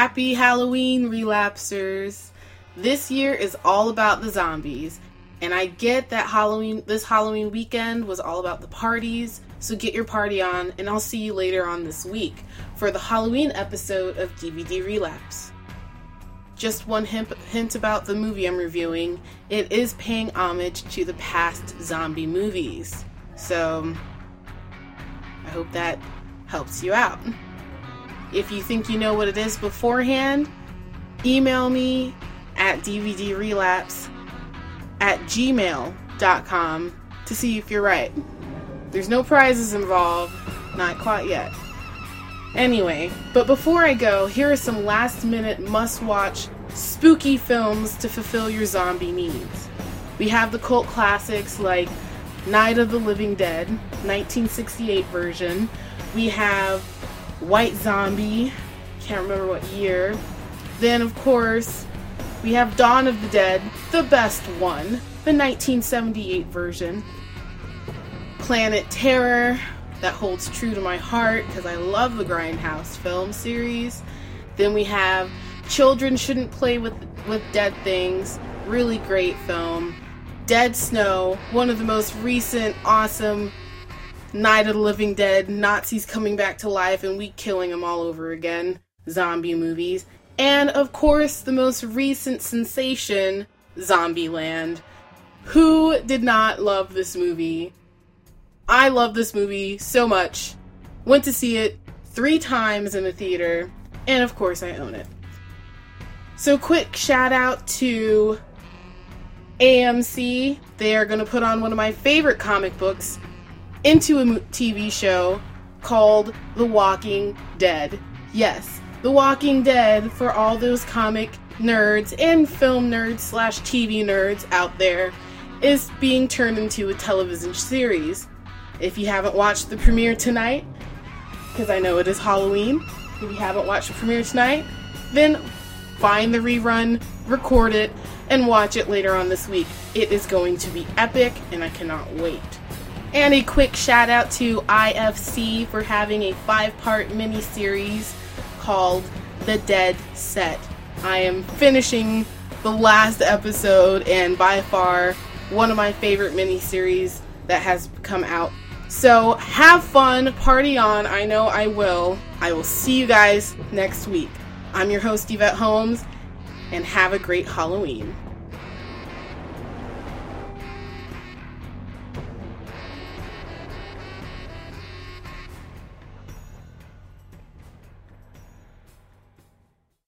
Happy Halloween, relapsers. This year is all about the zombies. And I get that Halloween this Halloween weekend was all about the parties, so get your party on and I'll see you later on this week for the Halloween episode of DVD Relapse. Just one hint, hint about the movie I'm reviewing, it is paying homage to the past zombie movies. So I hope that helps you out. If you think you know what it is beforehand, email me at dvdrelapse at gmail.com to see if you're right. There's no prizes involved, not quite yet. Anyway, but before I go, here are some last minute must watch spooky films to fulfill your zombie needs. We have the cult classics like Night of the Living Dead, 1968 version. We have White Zombie, can't remember what year. Then, of course, we have Dawn of the Dead, the best one, the 1978 version. Planet Terror, that holds true to my heart because I love the Grindhouse film series. Then we have Children Shouldn't Play with with Dead Things, really great film. Dead Snow, one of the most recent awesome Night of the Living Dead, Nazis coming back to life and we killing them all over again, zombie movies. And of course, the most recent sensation, Zombieland. Who did not love this movie? I love this movie so much. Went to see it three times in the theater, and of course, I own it. So, quick shout out to AMC. They are going to put on one of my favorite comic books into a TV show called The Walking Dead. Yes, The Walking Dead for all those comic nerds and film nerds slash TV nerds out there is being turned into a television series. If you haven't watched the premiere tonight, because I know it is Halloween, if you haven't watched the premiere tonight, then find the rerun, record it, and watch it later on this week. It is going to be epic, and I cannot wait. And a quick shout out to IFC for having a five part mini series called The Dead Set. I am finishing the last episode, and by far one of my favorite mini series that has come out. So have fun, party on. I know I will. I will see you guys next week. I'm your host, Yvette Holmes, and have a great Halloween.